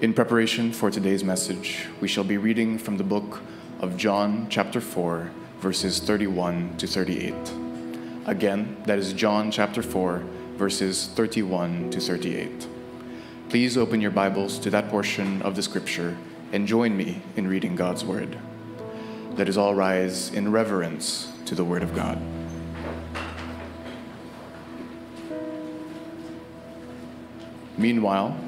In preparation for today's message, we shall be reading from the book of John, chapter 4, verses 31 to 38. Again, that is John, chapter 4, verses 31 to 38. Please open your Bibles to that portion of the scripture and join me in reading God's word. Let us all rise in reverence to the word of God. Meanwhile,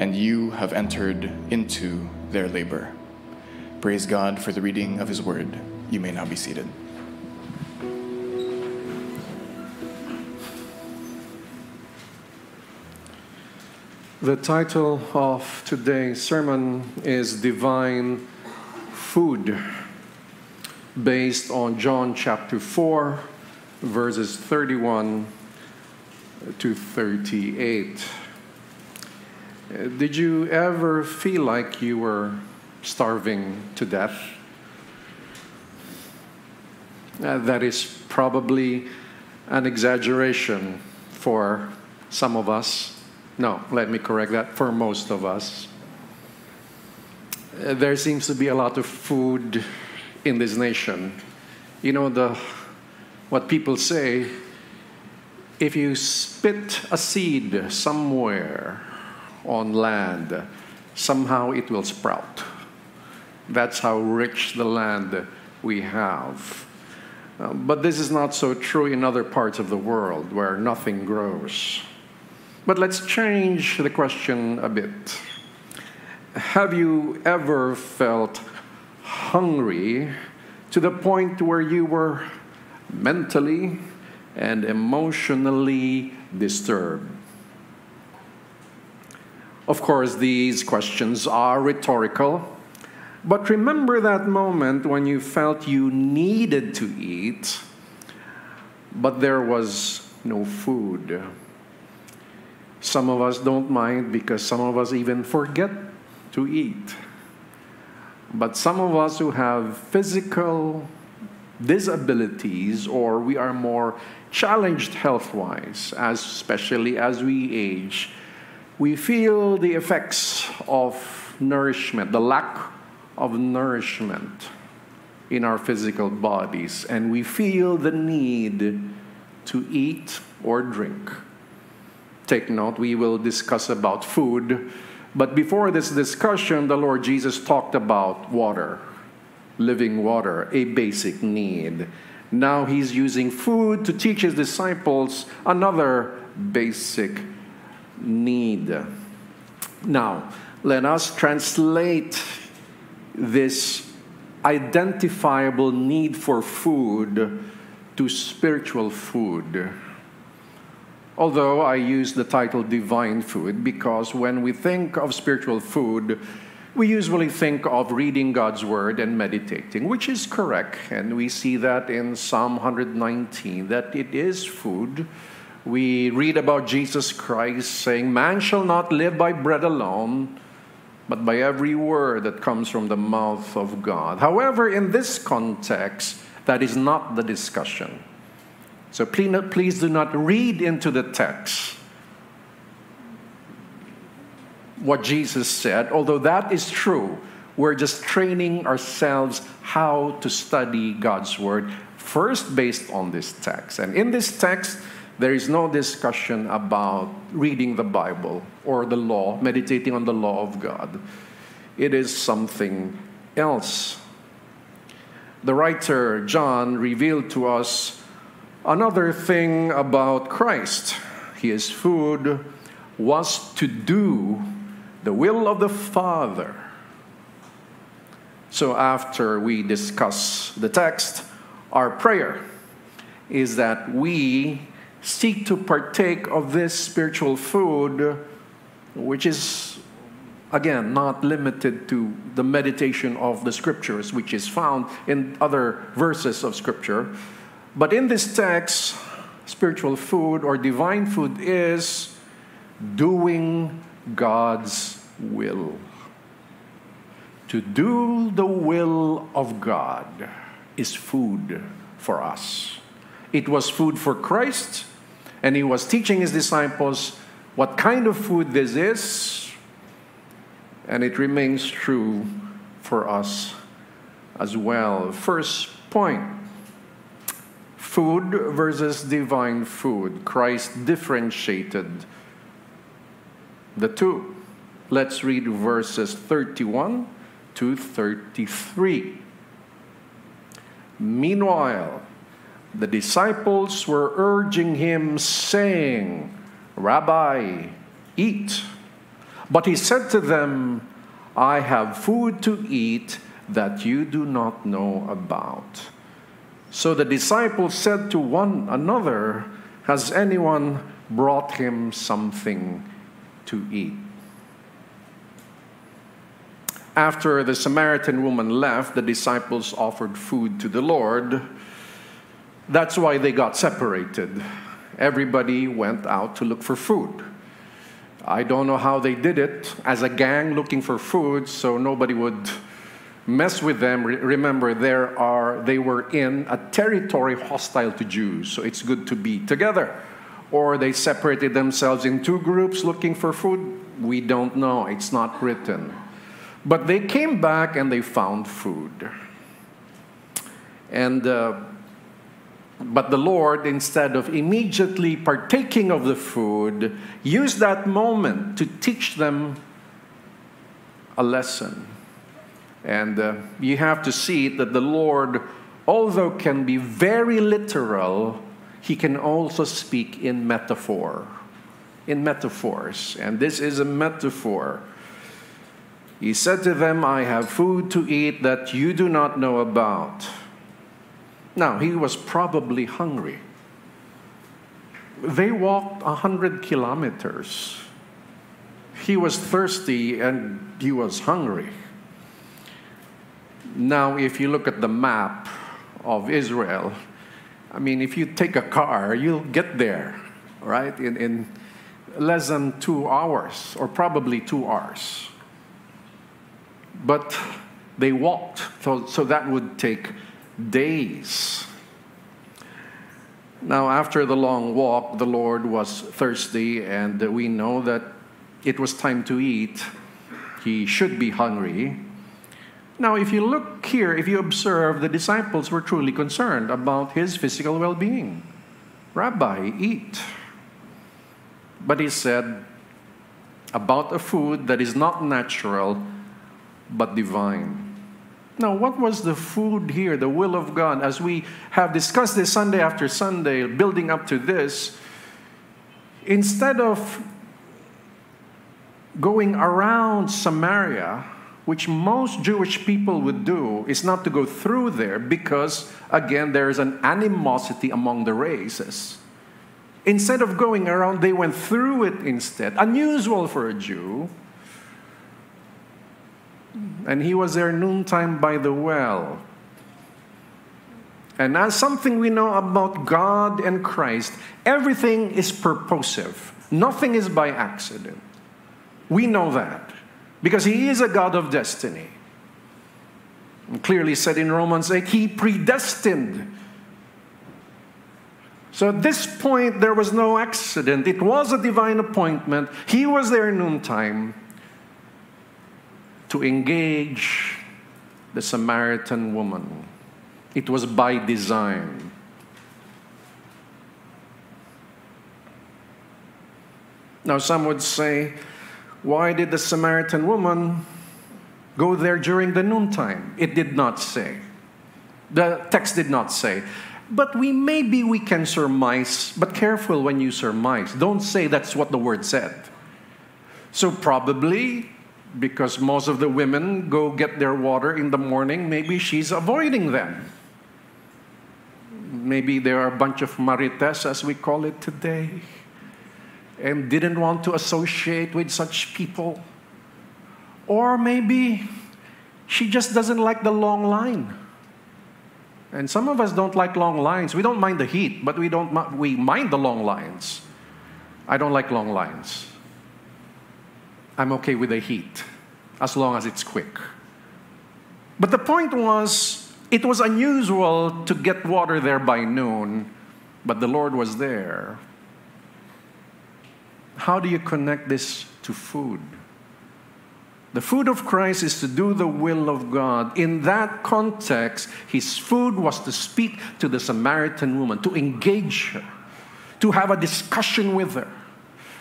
and you have entered into their labor. Praise God for the reading of His word. You may now be seated. The title of today's sermon is Divine Food, based on John chapter 4, verses 31 to 38. Did you ever feel like you were starving to death? Uh, that is probably an exaggeration for some of us. No, let me correct that, for most of us. Uh, There seems to be a lot of food in this nation. You know, the, what people say if you spit a seed somewhere on land, somehow it will sprout. That's how rich the land we have. Uh, but this is not so true in other parts of the world where nothing grows. But let's change the question a bit. Have you ever felt hungry to the point where you were mentally and emotionally disturbed? Of course, these questions are rhetorical, but remember that moment when you felt you needed to eat, but there was no food. Some of us don't mind because some of us even forget to eat. But some of us who have physical disabilities or we are more challenged health wise, especially as we age, we feel the effects of nourishment, the lack of nourishment in our physical bodies, and we feel the need to eat or drink. Take note, we will discuss about food, but before this discussion, the Lord Jesus talked about water, living water, a basic need. Now he's using food to teach his disciples another basic need. Now, let us translate this identifiable need for food to spiritual food. Although I use the title divine food because when we think of spiritual food, we usually think of reading God's word and meditating, which is correct. And we see that in Psalm 119 that it is food. We read about Jesus Christ saying, Man shall not live by bread alone, but by every word that comes from the mouth of God. However, in this context, that is not the discussion. So please, please do not read into the text what Jesus said, although that is true. We're just training ourselves how to study God's Word, first based on this text. And in this text, there is no discussion about reading the Bible or the law, meditating on the law of God. It is something else. The writer John revealed to us another thing about Christ. His food was to do the will of the Father. So, after we discuss the text, our prayer is that we seek to partake of this spiritual food, which is, again, not limited to the meditation of the scriptures, which is found in other verses of scripture. But in this text, spiritual food or divine food is doing God's will. To do the will of God is food for us. It was food for Christ, and he was teaching his disciples what kind of food this is, and it remains true for us as well. First point food versus divine food. Christ differentiated the two. Let's read verses 31 to 33. Meanwhile, the disciples were urging him, saying, Rabbi, eat. But he said to them, I have food to eat that you do not know about. So the disciples said to one another, Has anyone brought him something to eat? After the Samaritan woman left, the disciples offered food to the Lord. That's why they got separated. Everybody went out to look for food. I don't know how they did it as a gang looking for food, so nobody would mess with them. Remember, there are they were in a territory hostile to Jews, so it's good to be together. Or they separated themselves in two groups looking for food. We don't know. It's not written. But they came back and they found food. And uh, but the Lord, instead of immediately partaking of the food, used that moment to teach them a lesson. And uh, you have to see that the Lord, although can be very literal, he can also speak in metaphor, in metaphors. And this is a metaphor. He said to them, I have food to eat that you do not know about. Now, he was probably hungry. They walked a hundred kilometers. He was thirsty and he was hungry. Now, if you look at the map of Israel, I mean, if you take a car, you'll get there, right, in, in less than two hours, or probably two hours. But they walked, so, so that would take days. Now, after the long walk, the Lord was thirsty, and we know that it was time to eat. He should be hungry. Now, if you look here, if you observe, the disciples were truly concerned about his physical well being. Rabbi, eat. But he said about a food that is not natural but divine. Now, what was the food here, the will of God? As we have discussed this Sunday after Sunday, building up to this, instead of going around Samaria, which most Jewish people would do, is not to go through there because, again, there is an animosity among the races. Instead of going around, they went through it instead. Unusual for a Jew and he was there noontime by the well. And as something we know about God and Christ, everything is purposive. Nothing is by accident. We know that because He is a God of destiny. And clearly said in Romans 8, He predestined. So at this point, there was no accident. It was a divine appointment. He was there noontime to engage the Samaritan woman. It was by design. Now, some would say, why did the Samaritan woman go there during the noontime? It did not say. The text did not say. But we maybe we can surmise, but careful when you surmise. Don't say that's what the word said. So probably because most of the women go get their water in the morning, maybe she's avoiding them. Maybe there are a bunch of marites, as we call it today, and didn't want to associate with such people. Or maybe she just doesn't like the long line. And some of us don't like long lines. We don't mind the heat, but we don't we mind the long lines. I don't like long lines. I'm okay with the heat as long as it's quick. But the point was, it was unusual to get water there by noon, but the Lord was there. How do you connect this to food? The food of Christ is to do the will of God. In that context, his food was to speak to the Samaritan woman, to engage her, to have a discussion with her.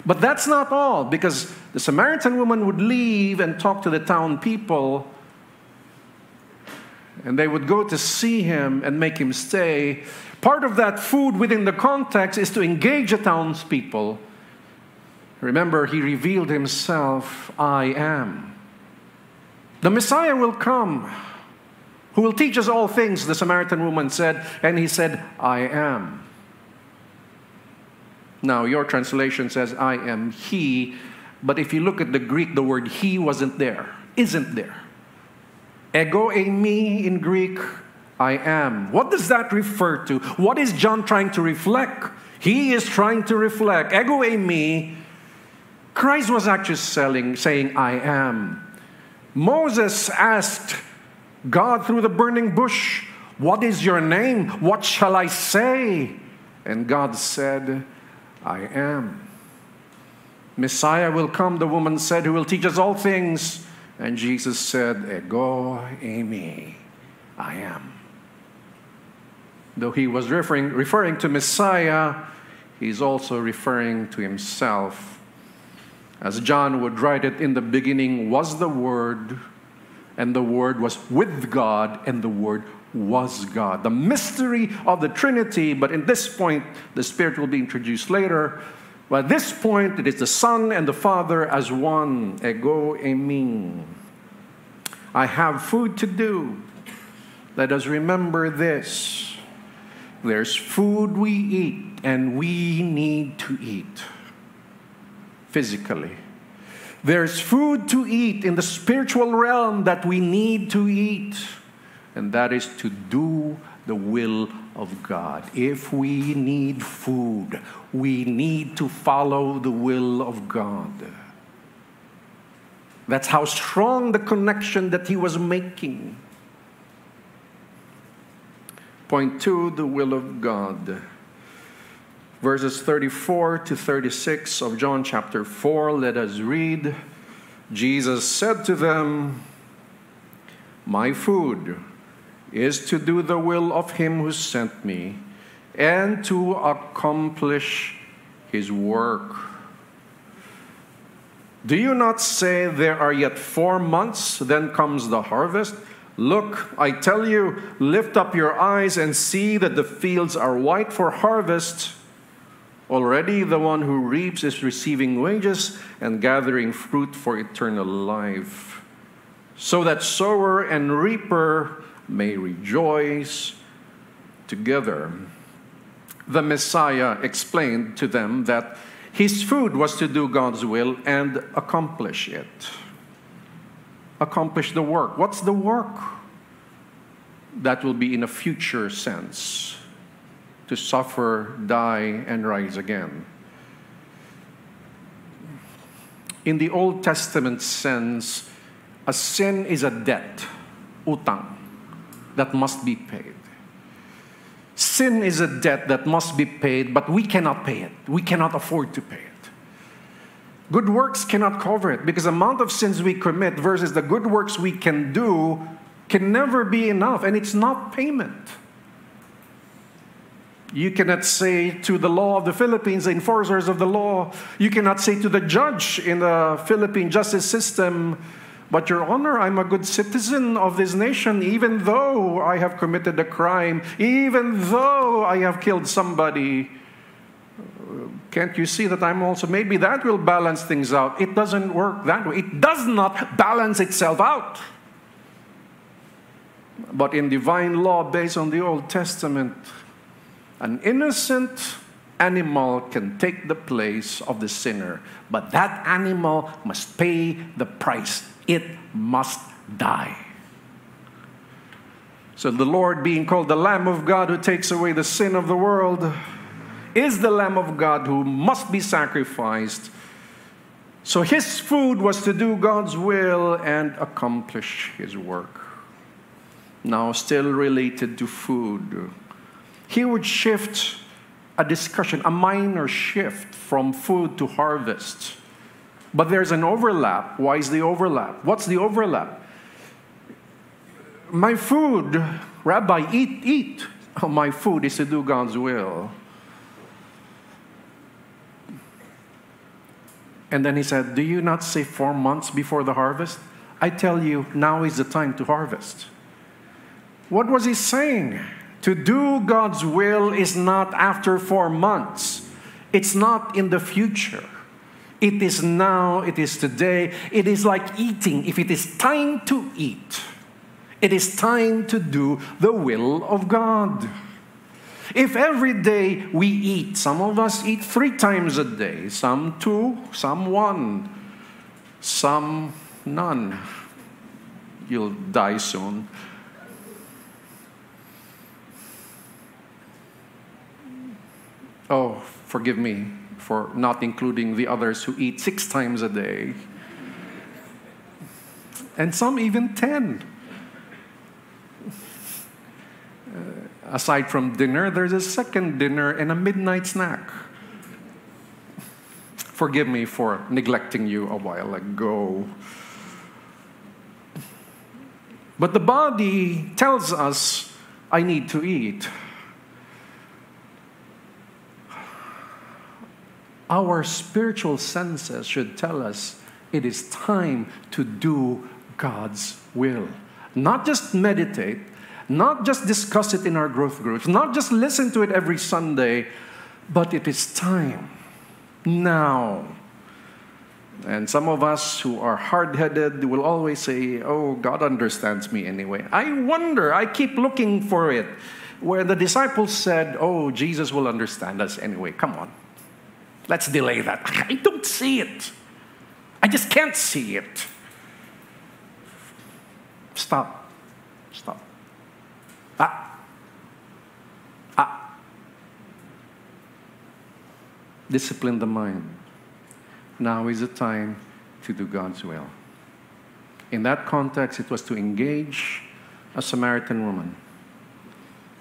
But that's not all, because the Samaritan woman would leave and talk to the town people, and they would go to see him and make him stay. Part of that food within the context is to engage the townspeople. Remember, he revealed himself I am. The Messiah will come, who will teach us all things, the Samaritan woman said, and he said, I am. Now, your translation says, I am He, but if you look at the Greek, the word He wasn't there, isn't there. Ego eimi in Greek, I am. What does that refer to? What is John trying to reflect? He is trying to reflect. Ego eimi. Christ was actually selling, saying, I am. Moses asked God through the burning bush, What is your name? What shall I say? And God said, I am. Messiah will come, the woman said, who will teach us all things. And Jesus said, Ego eimi, I am. Though he was referring, referring to Messiah, he's also referring to himself. As John would write it, in the beginning was the Word, and the Word was with God, and the Word was God. The mystery of the Trinity, but in this point, the Spirit will be introduced later. But at this point, it is the Son and the Father as one. Ego eimi. I have food to do. Let us remember this. There's food we eat, and we need to eat physically. There's food to eat in the spiritual realm that we need to eat and that is to do the will of God. If we need food, we need to follow the will of God. That's how strong the connection that he was making. Point two, the will of God. Verses 34 to 36 of John chapter 4, let us read. Jesus said to them, My food is to do the will of him who sent me and to accomplish his work. Do you not say there are yet four months, then comes the harvest? Look, I tell you, lift up your eyes and see that the fields are white for harvest. Already the one who reaps is receiving wages and gathering fruit for eternal life. So that sower and reaper may rejoice together. The Messiah explained to them that his food was to do God's will and accomplish it. Accomplish the work. What's the work? That will be in a future sense to suffer, die, and rise again. In the Old Testament sense, a sin is a debt, utang that must be paid. Sin is a debt that must be paid, but we cannot pay it. We cannot afford to pay it. Good works cannot cover it because the amount of sins we commit versus the good works we can do can never be enough, and it's not payment. You cannot say to the law of the Philippines, the enforcers of the law, you cannot say to the judge in the Philippine justice system, but Your Honor, I'm a good citizen of this nation, even though I have committed a crime, even though I have killed somebody. Uh, can't you see that I'm also? Maybe that will balance things out. It doesn't work that way. It does not balance itself out. But in divine law, based on the Old Testament, an innocent animal can take the place of the sinner, but that animal must pay the price. It must die. So the Lord, being called the Lamb of God who takes away the sin of the world, is the Lamb of God who must be sacrificed. So his food was to do God's will and accomplish his work. Now, still related to food, he would shift a discussion, a minor shift from food to harvest. But there's an overlap. Why is the overlap? What's the overlap? My food, Rabbi, eat, eat. My food is to do God's will. And then he said, Do you not say four months before the harvest? I tell you, now is the time to harvest. What was he saying? To do God's will is not after four months, it's not in the future. It is now, it is today. It is like eating. If it is time to eat, it is time to do the will of God. If every day we eat, some of us eat three times a day, some two, some one, some none. You'll die soon. Oh, forgive me for not including the others who eat six times a day. And some even 10. Uh, aside from dinner, there's a second dinner and a midnight snack. Forgive me for neglecting you a while ago. But the body tells us, I need to eat. Our spiritual senses should tell us it is time to do God's will. Not just meditate, not just discuss it in our growth groups, not just listen to it every Sunday, but it is time now. And some of us who are hard headed will always say, Oh, God understands me anyway. I wonder, I keep looking for it. Where the disciples said, Oh, Jesus will understand us anyway. Come on. Let's delay that. I don't see it. I just can't see it. Stop. Stop. Ah. Ah. Discipline the mind. Now is the time to do God's will. In that context, it was to engage a Samaritan woman.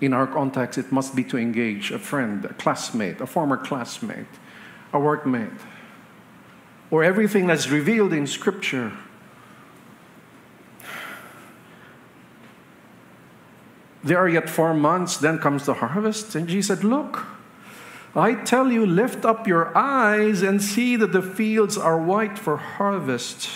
In our context, it must be to engage a friend, a classmate, a former classmate a workmate, or everything that's revealed in Scripture. There are yet four months, then comes the harvest. And Jesus said, Look, I tell you, lift up your eyes and see that the fields are white for harvest.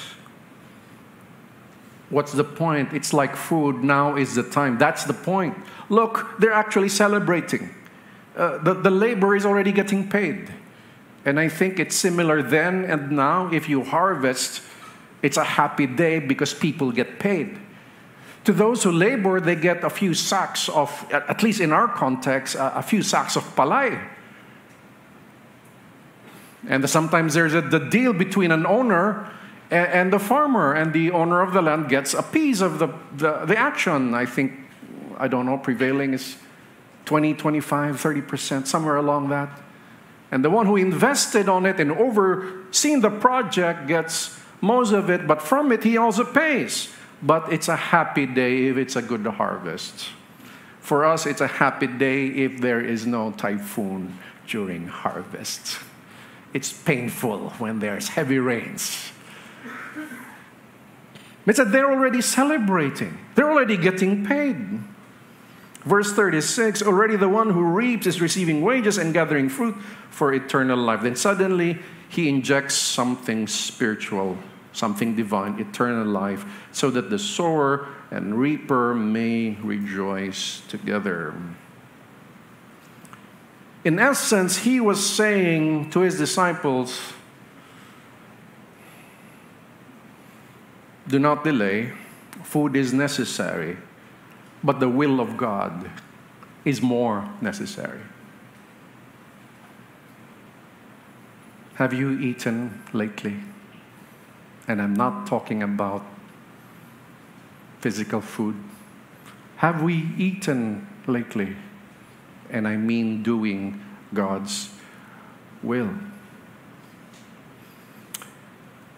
What's the point? It's like food. Now is the time. That's the point. Look, they're actually celebrating. Uh, the, the labor is already getting paid. And I think it's similar then and now. If you harvest, it's a happy day because people get paid. To those who labor, they get a few sacks of, at least in our context, a few sacks of palay. And sometimes there's a, the deal between an owner and, and, the farmer, and the owner of the land gets a piece of the, the, the action. I think, I don't know, prevailing is 20, 25, 30%, somewhere along that. And the one who invested on it and overseen the project gets most of it, but from it he also pays. But it's a happy day if it's a good harvest. For us, it's a happy day if there is no typhoon during harvest. It's painful when there's heavy rains. It's that they're already celebrating, they're already getting paid. Verse 36 already the one who reaps is receiving wages and gathering fruit for eternal life. Then suddenly he injects something spiritual, something divine, eternal life, so that the sower and reaper may rejoice together. In essence, he was saying to his disciples, Do not delay. Food is necessary, but the will of God is more necessary. Have you eaten lately? And I'm not talking about physical food. Have we eaten lately? And I mean doing God's will.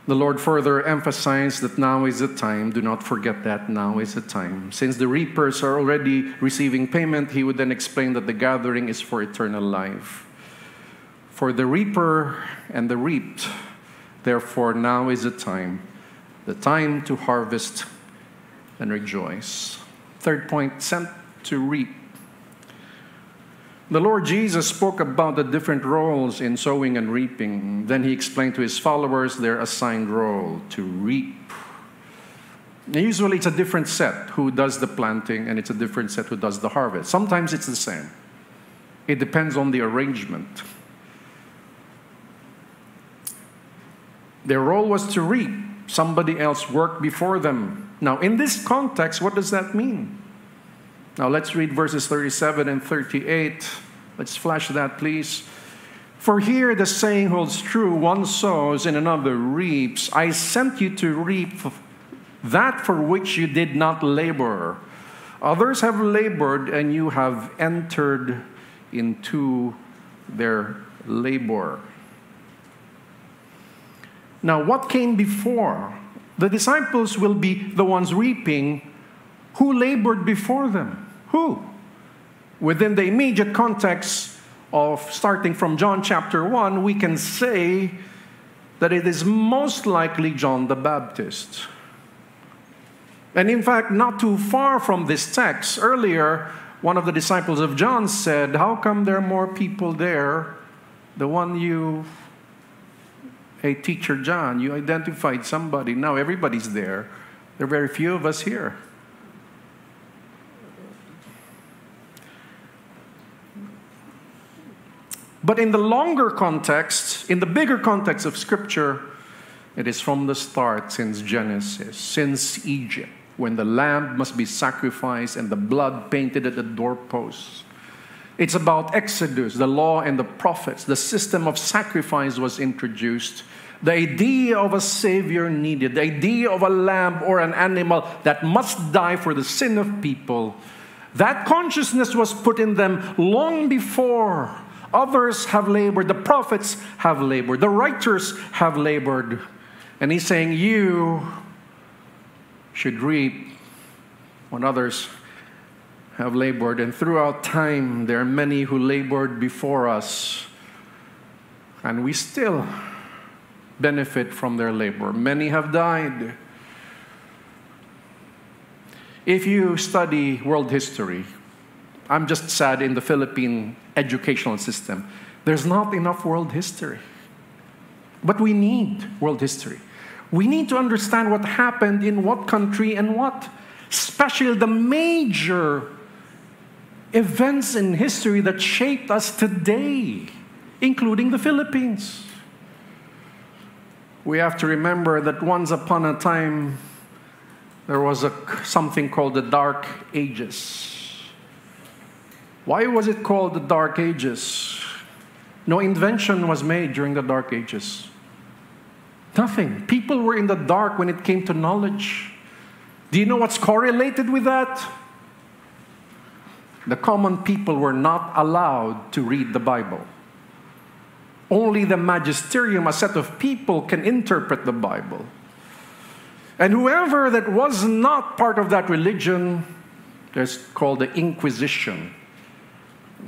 The Lord further emphasized that now is the time. Do not forget that now is the time. Since the reapers are already receiving payment, he would then explain that the gathering is for eternal life. For the reaper and the reaped, therefore, now is the time, the time to harvest and rejoice. Third point sent to reap the Lord Jesus spoke about the different roles in sowing and reaping. Then he explained to his followers their assigned role to reap. Usually it's a different set who does the planting, and it's a different set who does the harvest. Sometimes it's the same, it depends on the arrangement. Their role was to reap, somebody else worked before them. Now, in this context, what does that mean? Now let's read verses 37 and 38. Let's flash that, please. For here the saying holds true one sows and another reaps. I sent you to reap that for which you did not labor. Others have labored, and you have entered into their labor. Now, what came before? The disciples will be the ones reaping who labored before them. Who? Within the immediate context of starting from John chapter 1, we can say that it is most likely John the Baptist. And in fact, not too far from this text, earlier, one of the disciples of John said, How come there are more people there? The one you, hey, teacher John, you identified somebody. Now everybody's there. There are very few of us here. But in the longer context, in the bigger context of Scripture, it is from the start, since Genesis, since Egypt, when the lamb must be sacrificed and the blood painted at the doorposts. It's about Exodus, the law and the prophets. The system of sacrifice was introduced. The idea of a savior needed, the idea of a lamb or an animal that must die for the sin of people. That consciousness was put in them long before Others have labored. The prophets have labored. The writers have labored. And he's saying, You should reap when others have labored. And throughout time, there are many who labored before us. And we still benefit from their labor. Many have died. If you study world history, I'm just sad in the Philippine educational system. There's not enough world history. But we need world history. We need to understand what happened in what country and what, especially the major events in history that shaped us today, including the Philippines. We have to remember that once upon a time, there was a, something called the Dark Ages why was it called the Dark Ages? No invention was made during the Dark Ages. Nothing. People were in the dark when it came to knowledge. Do you know what's correlated with that? The common people were not allowed to read the Bible. Only the magisterium, a set of people, can interpret the Bible. And whoever that was not part of that religion, there's called the Inquisition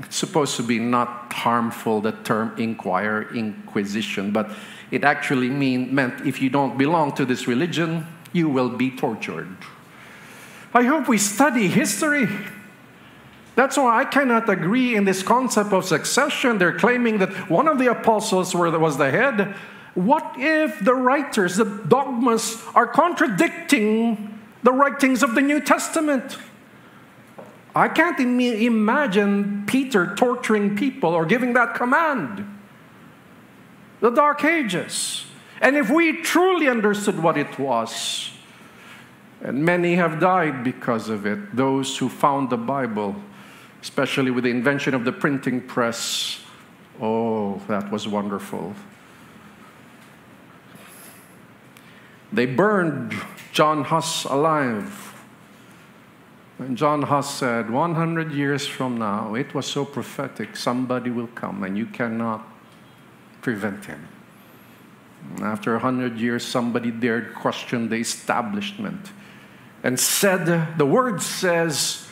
it's supposed to be not harmful, the term inquire, inquisition, but it actually mean, meant if you don't belong to this religion, you will be tortured. I hope we study history. That's why I cannot agree in this concept of succession. They're claiming that one of the apostles was the head. What if the writers, the dogmas, are contradicting the writings of the New Testament? I can't Im- imagine Peter torturing people or giving that command. The Dark Ages. And if we truly understood what it was, and many have died because of it, those who found the Bible especially with the invention of the printing press. Oh, that was wonderful. They burned John Huss alive. And John Huss said, 100 years from now, it was so prophetic, somebody will come and you cannot prevent him. And after 100 years, somebody dared question the establishment and said, the word says,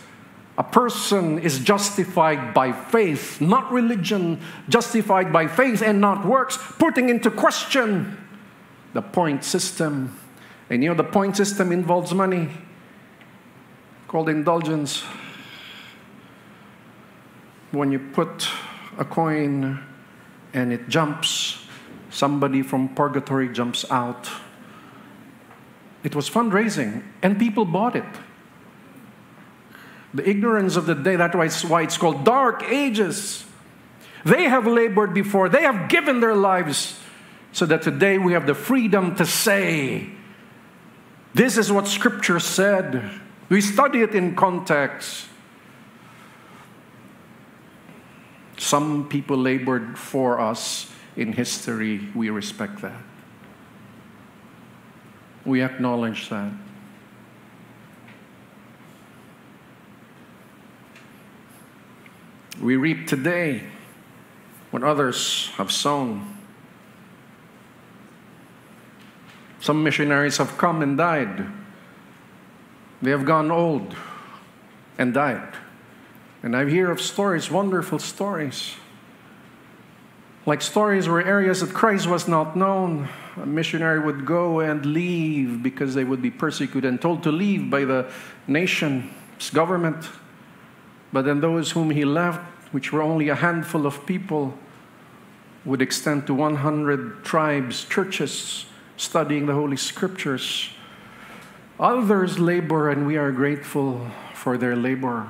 a person is justified by faith, not religion, justified by faith and not works, putting into question the point system. And you know, the point system involves money called indulgence. When you put a coin and it jumps, somebody from purgatory jumps out. It was fundraising, and people bought it. The ignorance of the day, that's why it's called dark ages. They have labored before, they have given their lives so that today we have the freedom to say, This is what Scripture said. We study it in context. Some people labored for us in history. We respect that. We acknowledge that. We reap today what others have sown. Some missionaries have come and died. They have gone old and died. And I hear of stories, wonderful stories. Like stories where areas that Christ was not known, a missionary would go and leave because they would be persecuted and told to leave by the nation's government. But then those whom he left, which were only a handful of people, would extend to 100 tribes, churches studying the Holy Scriptures. Others labor, and we are grateful for their labor.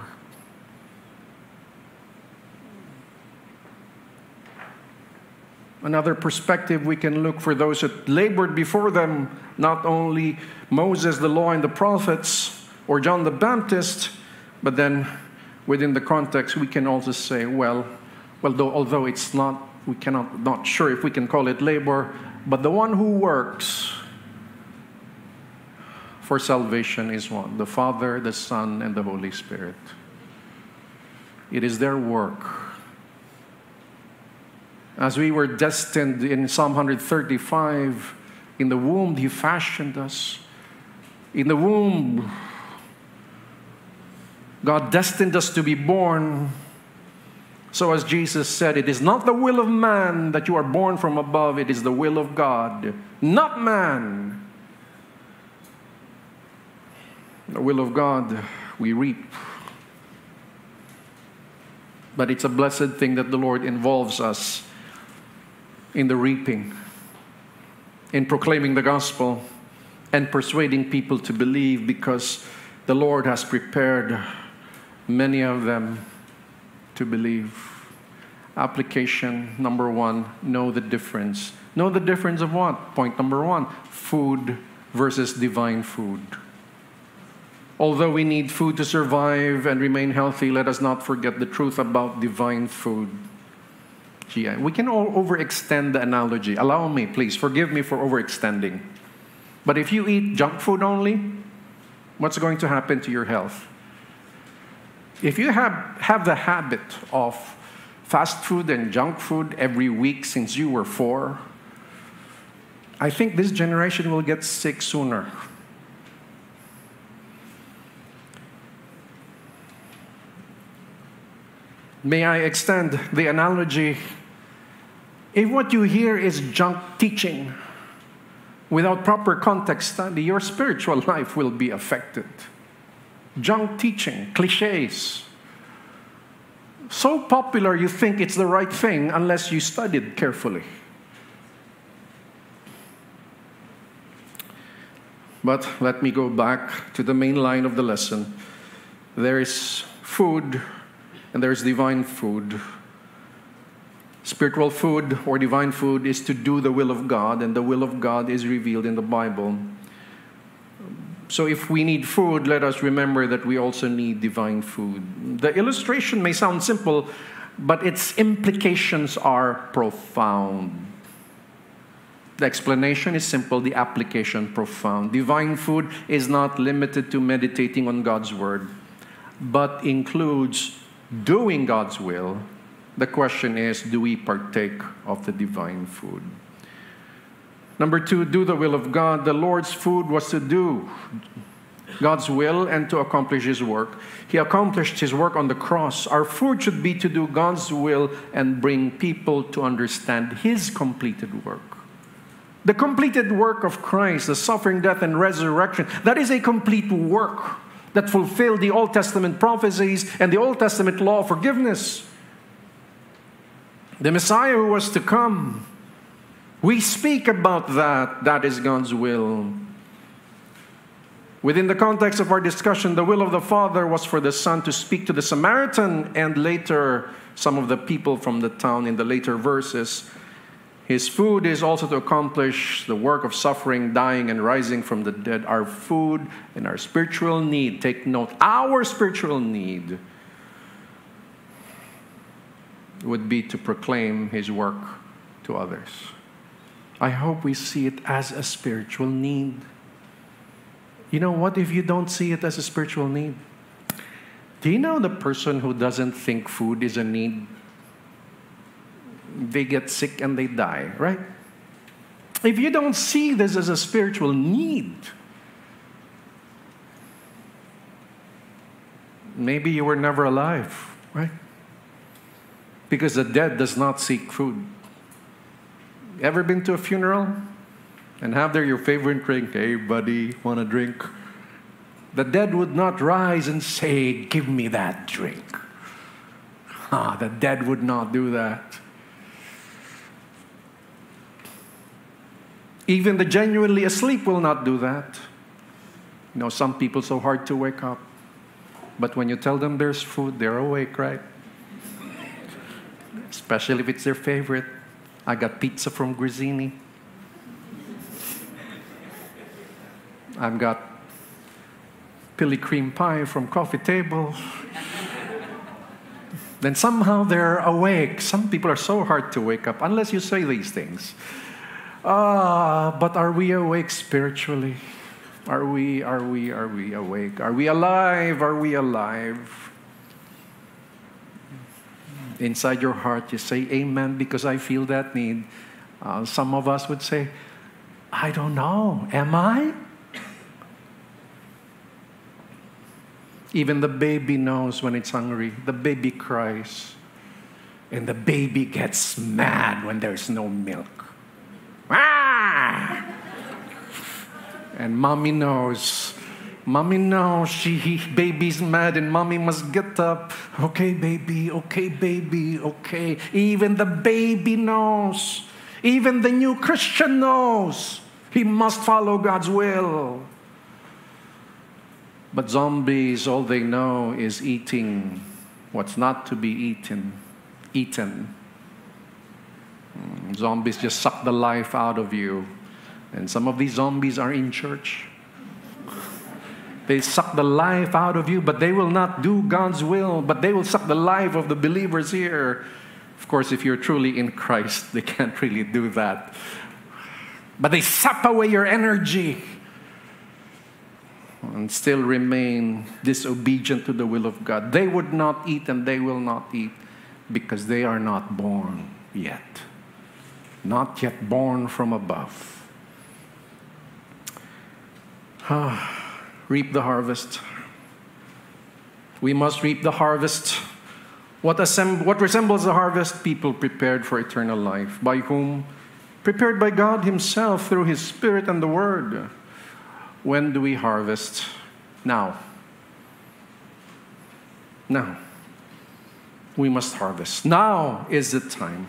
Another perspective we can look for those that labored before them, not only Moses, the law, and the prophets, or John the Baptist, but then within the context, we can also say, well, well, though, although it's not, we cannot, not sure if we can call it labor, but the one who works for salvation is one the Father, the Son, and the Holy Spirit. It is their work. As we were destined in Psalm 135, in the womb, He fashioned us. In the womb, God destined us to be born. So, as Jesus said, it is not the will of man that you are born from above, it is the will of God, not man. The will of God, we reap. But it's a blessed thing that the Lord involves us in the reaping, in proclaiming the gospel, and persuading people to believe because the Lord has prepared many of them to believe. Application number one know the difference. Know the difference of what? Point number one food versus divine food. Although we need food to survive and remain healthy, let us not forget the truth about divine food. We can all overextend the analogy. Allow me, please, forgive me for overextending. But if you eat junk food only, what's going to happen to your health? If you have, have the habit of fast food and junk food every week since you were four, I think this generation will get sick sooner. May I extend the analogy? If what you hear is junk teaching, without proper context study, your spiritual life will be affected junk teaching, cliches. so popular you think it's the right thing unless you studied carefully. But let me go back to the main line of the lesson. There is food and there is divine food. Spiritual food or divine food is to do the will of God, and the will of God is revealed in the Bible. So, if we need food, let us remember that we also need divine food. The illustration may sound simple, but its implications are profound. The explanation is simple, the application profound. Divine food is not limited to meditating on God's word, but includes doing God's will. The question is do we partake of the divine food? Number two, do the will of God. The Lord's food was to do God's will and to accomplish His work. He accomplished His work on the cross. Our food should be to do God's will and bring people to understand His completed work. The completed work of Christ, the suffering, death, and resurrection, that is a complete work that fulfilled the Old Testament prophecies and the Old Testament law of forgiveness. The Messiah who was to come, we speak about that. That is God's will. Within the context of our discussion, the will of the Father was for the Son to speak to the Samaritan and later some of the people from the town in the later verses his food is also to accomplish the work of suffering, dying, and rising from the dead. Our food and our spiritual need, take note, our spiritual need would be to proclaim His work to others. I hope we see it as a spiritual need. You know what if you don't see it as a spiritual need? Do you know the person who doesn't think food is a need they get sick and they die, right? If you don't see this as a spiritual need, maybe you were never alive, right? Because the dead does not seek food. Ever been to a funeral and have there your favorite drink? Hey, buddy, want a drink? The dead would not rise and say, Give me that drink. Ah, the dead would not do that. Even the genuinely asleep will not do that. You know, some people so hard to wake up. But when you tell them there's food, they're awake, right? Especially if it's their favorite. I got pizza from Grisini. I've got pili cream pie from coffee table. then somehow they're awake. Some people are so hard to wake up unless you say these things. Ah, but are we awake spiritually? Are we, are we, are we awake? Are we alive? Are we alive? Inside your heart, you say amen because I feel that need. Uh, some of us would say, I don't know. Am I? Even the baby knows when it's hungry. The baby cries. And the baby gets mad when there's no milk. And mommy knows. Mommy knows she baby's mad and mommy must get up. Okay, baby, okay, baby, okay. Even the baby knows. Even the new Christian knows. He must follow God's will. But zombies, all they know is eating what's not to be eaten, eaten. Mm, zombies just suck the life out of you. And some of these zombies are in church. They suck the life out of you, but they will not do God's will, but they will suck the life of the believers here. Of course, if you're truly in Christ, they can't really do that. But they sap away your energy and still remain disobedient to the will of God. They would not eat and they will not eat because they are not born yet not yet born from above. Ah, reap the harvest. We must reap the harvest. What, what resembles the harvest? People prepared for eternal life. By whom? Prepared by God Himself through His Spirit and the Word. When do we harvest? Now. Now. we must harvest. Now is the time.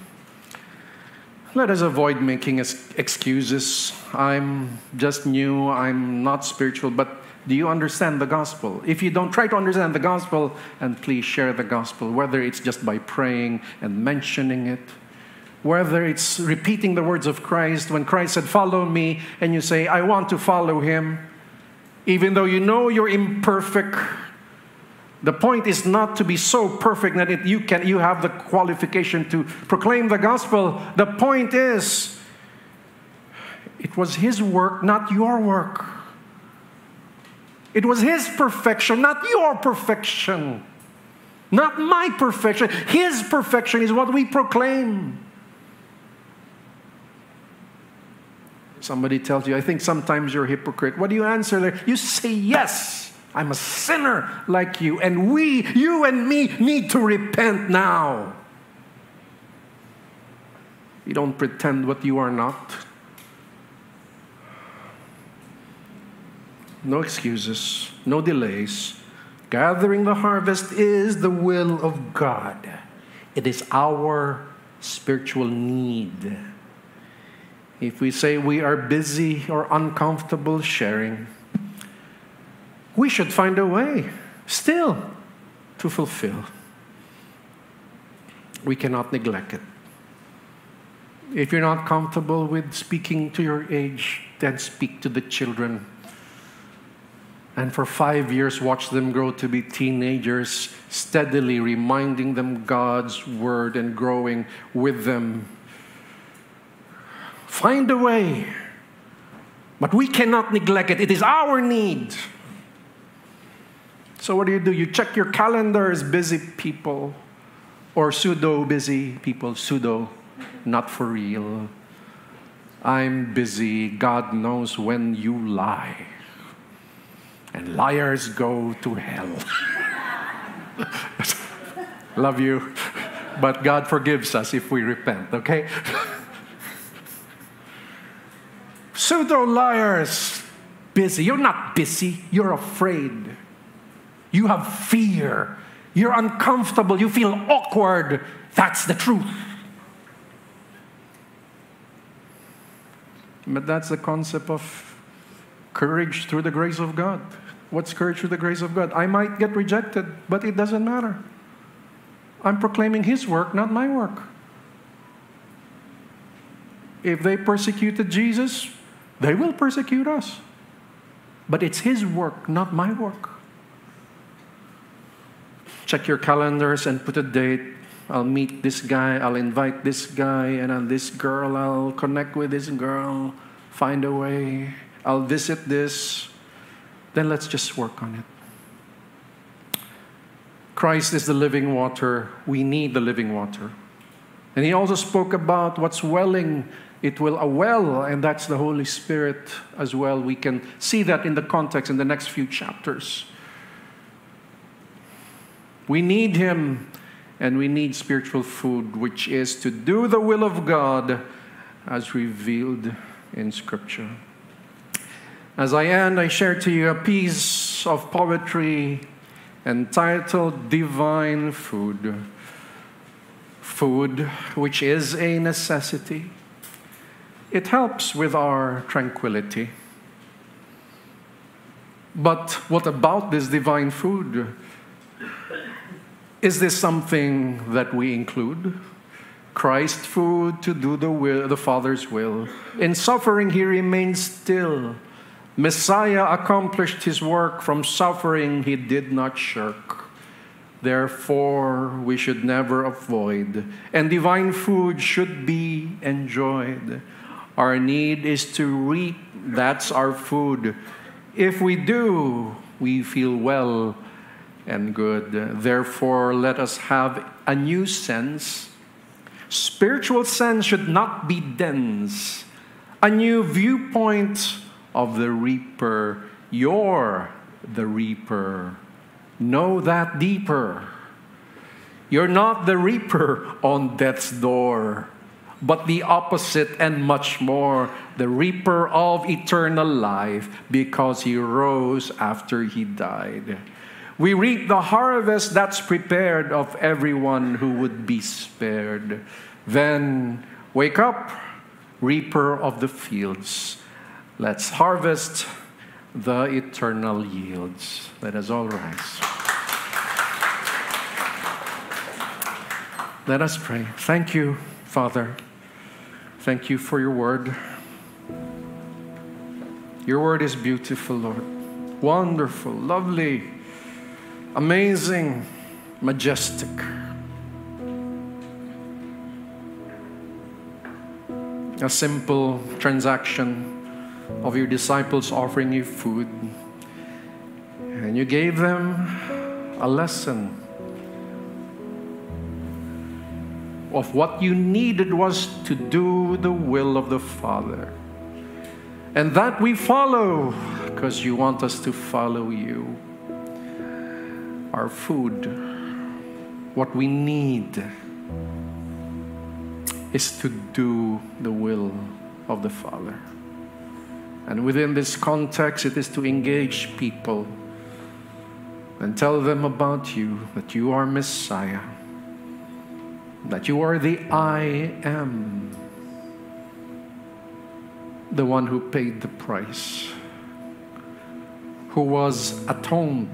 Let us avoid making excuses. I'm just new, I'm not spiritual, but do you understand the gospel? If you don't, try to understand the gospel and please share the gospel, whether it's just by praying and mentioning it, whether it's repeating the words of Christ when Christ said, Follow me, and you say, I want to follow him, even though you know you're imperfect the point is not to be so perfect that it, you, can, you have the qualification to proclaim the gospel. The point is, it was His work, not your work. It was His perfection, not your perfection. Not my perfection. His perfection is what we proclaim. Somebody tells you, I think sometimes you're a hypocrite. What do you answer there? You say yes. I'm a sinner like you, and we, you and me, need to repent now. You don't pretend what you are not. No excuses, no delays. Gathering the harvest is the will of God. It is our spiritual need. If we say we are busy or uncomfortable sharing, we should find a way still to fulfill. We cannot neglect it. If you're not comfortable with speaking to your age, then speak to the children. And for five years, watch them grow to be teenagers, steadily reminding them God's word and growing with them. Find a way. But we cannot neglect it, it is our need. So, what do you do? You check your calendars, busy people, or pseudo busy people, pseudo, not for real. I'm busy. God knows when you lie. And liars go to hell. Love you. But God forgives us if we repent, okay? Pseudo liars, busy. You're not busy, you're afraid. You have fear. You're uncomfortable. You feel awkward. That's the truth. But that's the concept of courage through the grace of God. What's courage through the grace of God? I might get rejected, but it doesn't matter. I'm proclaiming His work, not my work. If they persecuted Jesus, they will persecute us. But it's His work, not my work check your calendars and put a date. I'll meet this guy, I'll invite this guy, and on this girl, I'll connect with this girl, find a way, I'll visit this. Then let's just work on it. Christ is the living water. We need the living water. And he also spoke about what's welling. It will a well, and that's the Holy Spirit as well. We can see that in the context in the next few chapters. We need Him and we need spiritual food, which is to do the will of God as revealed in Scripture. As I end, I share to you a piece of poetry entitled Divine Food. Food, which is a necessity, it helps with our tranquility. But what about this divine food? Is this something that we include? Christ food to do the will, the Father's will. In suffering, he remains still. Messiah accomplished his work from suffering he did not shirk. Therefore, we should never avoid, and divine food should be enjoyed. Our need is to reap, that's our food. If we do, we feel well and good. Therefore, let us have a new sense. Spiritual sense should not be dense. A new viewpoint of the reaper. You're the reaper. Know that deeper. You're not the reaper on death's door, but the opposite and much more the reaper of eternal life because he rose after he died. We reap the harvest that's prepared of everyone who would be spared. Then wake up, reaper of the fields. Let's harvest the eternal yields. Let us all rise. Let us pray. Thank you, Father. Thank you for your word. Your word is beautiful, Lord. Wonderful, lovely, amazing, majestic. A simple transaction of your disciples offering you food. And you gave them a lesson of what you needed was to do the will of the Father. And that we follow because you want us to follow you. Our food, what we need, is to do the will of the Father. And within this context, it is to engage people and tell them about you, that you are Messiah, that you are the I am the one who paid the price, who was atoned,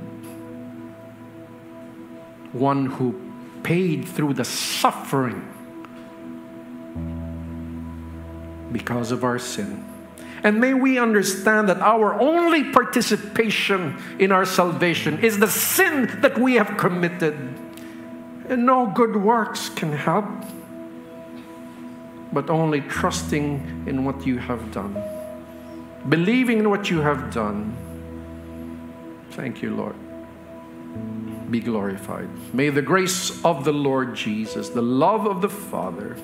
one who paid through the suffering because of our sin. And may we understand that our only participation in our salvation is the sin that we have committed. And no good works can help but only trusting in what you have done, believing in what you have done. Thank you, Lord. Be glorified. May the grace of the Lord Jesus, the love of the Father,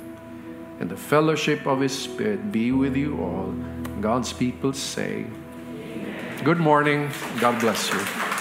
and the fellowship of His Spirit be with you all. God's people say, Amen. Good morning. God bless you.